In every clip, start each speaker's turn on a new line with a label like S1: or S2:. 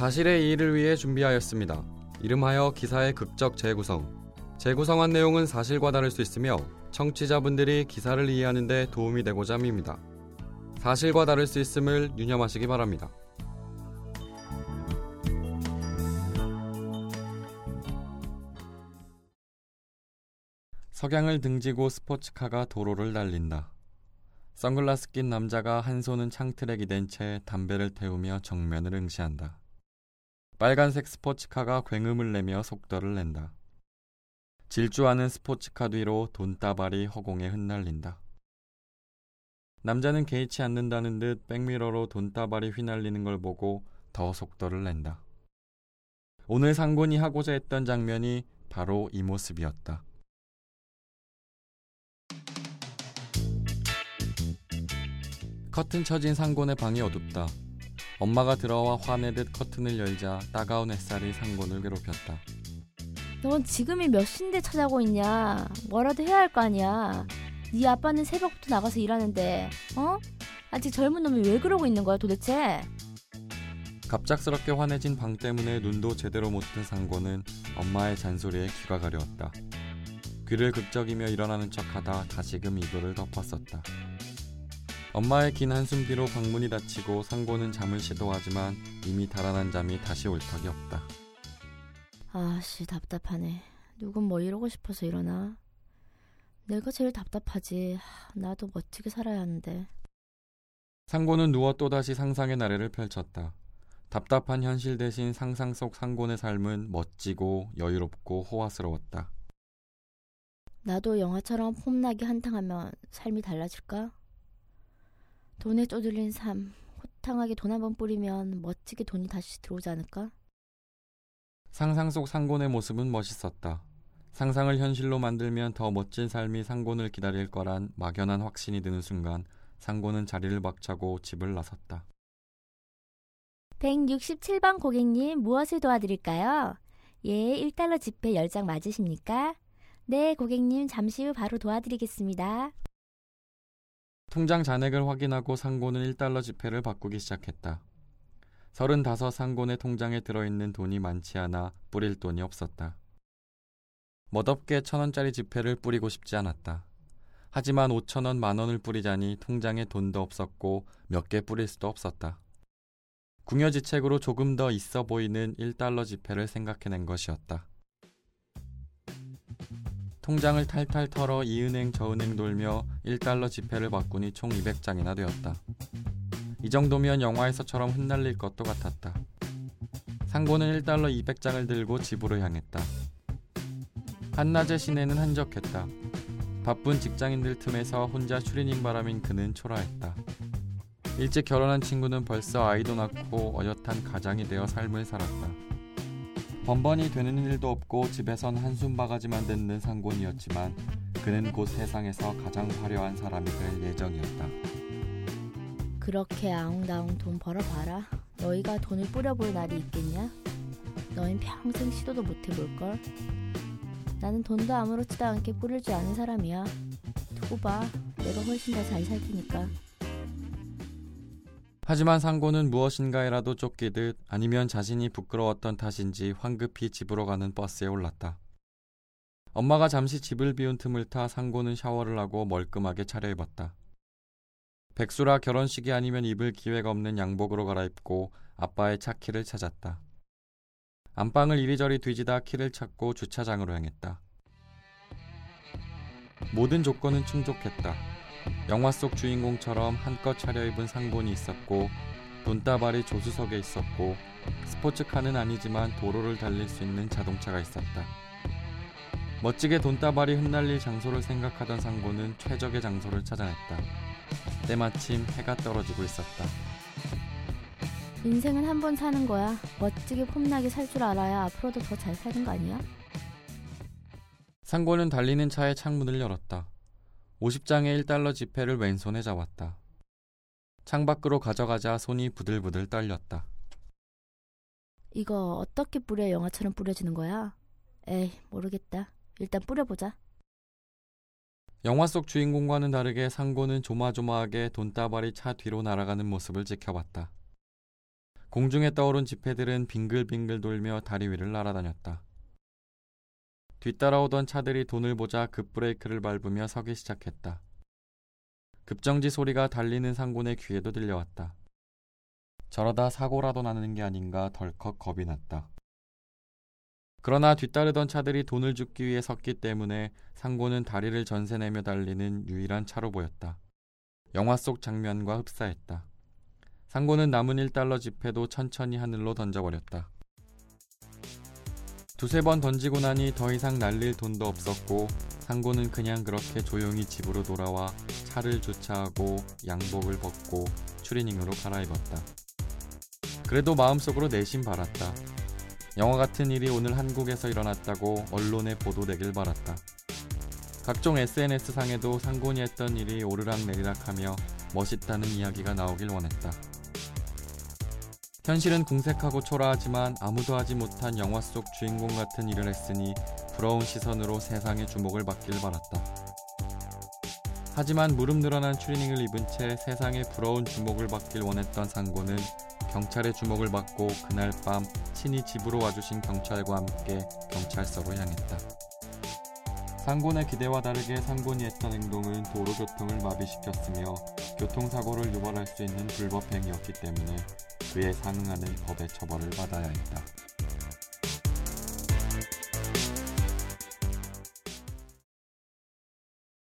S1: 사실의 이의를 위해 준비하였습니다. 이름하여 기사의 극적 재구성. 재구성한 내용은 사실과 다를 수 있으며 청취자분들이 기사를 이해하는 데 도움이 되고자 합니다. 사실과 다를 수 있음을 유념하시기 바랍니다. 석양을 등지고 스포츠카가 도로를 달린다. 선글라스 낀 남자가 한 손은 창틀에 기댄 채 담배를 태우며 정면을 응시한다. 빨간색 스포츠카가 굉음을 내며 속도를 낸다. 질주하는 스포츠카 뒤로 돈다발이 허공에 흩날린다. 남자는 개의치 않는다는 듯 백미러로 돈다발이 휘날리는 걸 보고 더 속도를 낸다. 오늘 상군이 하고자 했던 장면이 바로 이 모습이었다. 커튼 쳐진 상곤의 방이 어둡다. 엄마가 들어와 화내듯 커튼을 열자 따가운 햇살이 상곤을 괴롭혔다.
S2: 넌 지금이 몇 시인데 찾아오고 있냐? 뭐라도 해야 할 거 아니야. 네 아빠는 새벽부터 나가서 일하는데, 어? 아직 젊은 놈이 왜 그러고 있는 거야 도대체?
S1: 갑작스럽게 환해진 방 때문에 눈도 제대로 못 뜬 상곤은 엄마의 잔소리에 귀가 가려웠다. 귀를 극적이며 일어나는 척하다 다시금 이불을 덮었었다. 엄마의 긴 한숨 뒤로 방문이 닫히고 상고는 잠을 시도하지만 이미 달아난 잠이 다시 올 턱이 없다.
S2: 아씨 답답하네. 누군 뭐 이러고 싶어서 일어나. 내가 제일 답답하지. 나도 멋지게 살아야 하는데.
S1: 상고는 누워 또다시 상상의 나래를 펼쳤다. 답답한 현실 대신 상상 속 상곤의 삶은 멋지고 여유롭고 호화스러웠다.
S2: 나도 영화처럼 폼나게 한탕하면 삶이 달라질까? 돈에 쪼들린 삶, 호탕하게 돈 한 번 뿌리면 멋지게 돈이 다시 들어오지 않을까?
S1: 상상 속 상곤의 모습은 멋있었다. 상상을 현실로 만들면 더 멋진 삶이 상곤을 기다릴 거란 막연한 확신이 드는 순간 상곤은 자리를 박차고 집을 나섰다.
S2: 167번 고객님 무엇을 도와드릴까요? 예, 1달러 지폐 10장 맞으십니까? 네, 고객님 잠시 후 바로 도와드리겠습니다.
S1: 통장 잔액을 확인하고 상고는 1달러 지폐를 바꾸기 시작했다. 35 상곤의 통장에 들어있는 돈이 많지 않아 뿌릴 돈이 없었다. 멋없게 천원짜리 지폐를 뿌리고 싶지 않았다. 하지만 5천원 만원을 뿌리자니 통장에 돈도 없었고 몇 개 뿌릴 수도 없었다. 궁여지책으로 조금 더 있어 보이는 1달러 지폐를 생각해낸 것이었다. 통장을 탈탈 털어 이 은행 저 은행 돌며 1달러 지폐를 바꾸니 총 200장이나 되었다. 이 정도면 영화에서처럼 흩날릴 것도 같았다. 상고는 1달러 200장을 들고 집으로 향했다. 한낮의 시내는 한적했다. 바쁜 직장인들 틈에서 혼자 추리닝 바람인 그는 초라했다. 일찍 결혼한 친구는 벌써 아이도 낳고 어엿한 가장이 되어 삶을 살았다. 번번이 되는 일도 없고 집에선 한숨 바가지만 듣는 상곤이었지만 그는 곧 세상에서 가장 화려한 사람이 될 예정이었다.
S2: 그렇게 아웅다웅 돈 벌어봐라. 너희가 돈을 뿌려볼 날이 있겠냐? 너흰 평생 시도도 못 해볼걸? 나는 돈도 아무렇지도 않게 뿌릴 줄 아는 사람이야. 두고 봐. 내가 훨씬 더 잘 살 테니까.
S1: 하지만 상고는 무엇인가에라도 쫓기듯 아니면 자신이 부끄러웠던 탓인지 황급히 집으로 가는 버스에 올랐다. 엄마가 잠시 집을 비운 틈을 타 상고는 샤워를 하고 멀끔하게 차려입었다. 백수라 결혼식이 아니면 입을 기회가 없는 양복으로 갈아입고 아빠의 차 키를 찾았다. 안방을 이리저리 뒤지다 키를 찾고 주차장으로 향했다. 모든 조건은 충족했다. 영화 속 주인공처럼 한껏 차려입은 상본이 있었고 돈다발이 조수석에 있었고 스포츠카는 아니지만 도로를 달릴 수 있는 자동차가 있었다. 멋지게 돈다발이 흩날릴 장소를 생각하던 상고는 최적의 장소를 찾아냈다. 때마침 해가 떨어지고 있었다.
S2: 인생은 한 번 사는 거야. 멋지게 폼나게 살 줄 알아야 앞으로도 더 잘 사는 거 아니야?
S1: 상고는 달리는 차의 창문을 열었다. 50장의 1달러 지폐를 왼손에 잡았다. 창밖으로 가져가자 손이 부들부들 떨렸다.
S2: 이거 어떻게 뿌려 영화처럼 뿌려지는 거야? 에이, 모르겠다. 일단 뿌려보자.
S1: 영화 속 주인공과는 다르게 상고는 조마조마하게 돈다발이 차 뒤로 날아가는 모습을 지켜봤다. 공중에 떠오른 지폐들은 빙글빙글 돌며 다리 위를 날아다녔다. 뒤따라오던 차들이 돈을 보자 급브레이크를 밟으며 서기 시작했다. 급정지 소리가 달리는 상군의 귀에도 들려왔다. 저러다 사고라도 나는 게 아닌가 덜컥 겁이 났다. 그러나 뒤따르던 차들이 돈을 줍기 위해 섰기 때문에 상고는 다리를 전세내며 달리는 유일한 차로 보였다. 영화 속 장면과 흡사했다. 상고는 남은 1달러 지폐도 천천히 하늘로 던져버렸다. 두세 번 던지고 나니 더 이상 날릴 돈도 없었고 상고는 그냥 그렇게 조용히 집으로 돌아와 차를 주차하고 양복을 벗고 추리닝으로 갈아입었다. 그래도 마음속으로 내심 바랐다. 영화 같은 일이 오늘 한국에서 일어났다고 언론에 보도되길 바랐다. 각종 SNS상에도 상곤이 했던 일이 오르락내리락하며 멋있다는 이야기가 나오길 원했다. 현실은 궁색하고 초라하지만 아무도 하지 못한 영화 속 주인공 같은 일을 했으니 부러운 시선으로 세상의 주목을 받길 바랐다. 하지만 무릎 늘어난 추리닝을 입은 채 세상의 부러운 주목을 받길 원했던 상고는 경찰의 주목을 받고 그날 밤 친히 집으로 와주신 경찰과 함께 경찰서로 향했다. 상곤의 기대와 다르게 상곤이 했던 행동은 도로교통을 마비시켰으며 교통사고를 유발할 수 있는 불법 행위였기 때문에 그에 상응하는 법의 처벌을 받아야 했다.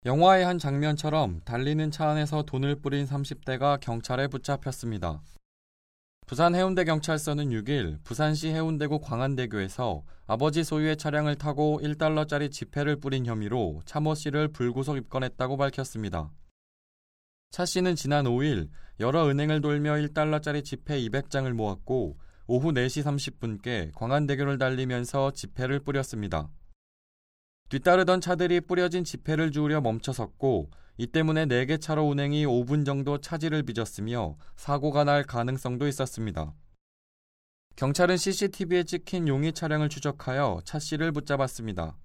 S1: 영화의 한 장면처럼 달리는 차 안에서 돈을 뿌린 30대가 경찰에 붙잡혔습니다. 부산 해운대 경찰서는 6일 부산시 해운대구 광안대교에서 아버지 소유의 차량을 타고 1달러짜리 지폐를 뿌린 혐의로 차모 씨를 불구속 입건했다고 밝혔습니다. 차 씨는 지난 5일 여러 은행을 돌며 1달러짜리 지폐 200장을 모았고 오후 4시 30분께 광안대교를 달리면서 지폐를 뿌렸습니다. 뒤따르던 차들이 뿌려진 지폐를 주우려 멈춰섰고 이 때문에 4개 차로 운행이 5분 정도 차질을 빚었으며 사고가 날 가능성도 있었습니다. 경찰은 CCTV에 찍힌 용의 차량을 추적하여 차 씨를 붙잡았습니다.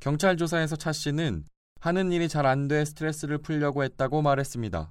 S1: 경찰 조사에서 차 씨는 하는 일이 잘 안 돼 스트레스를 풀려고 했다고 말했습니다.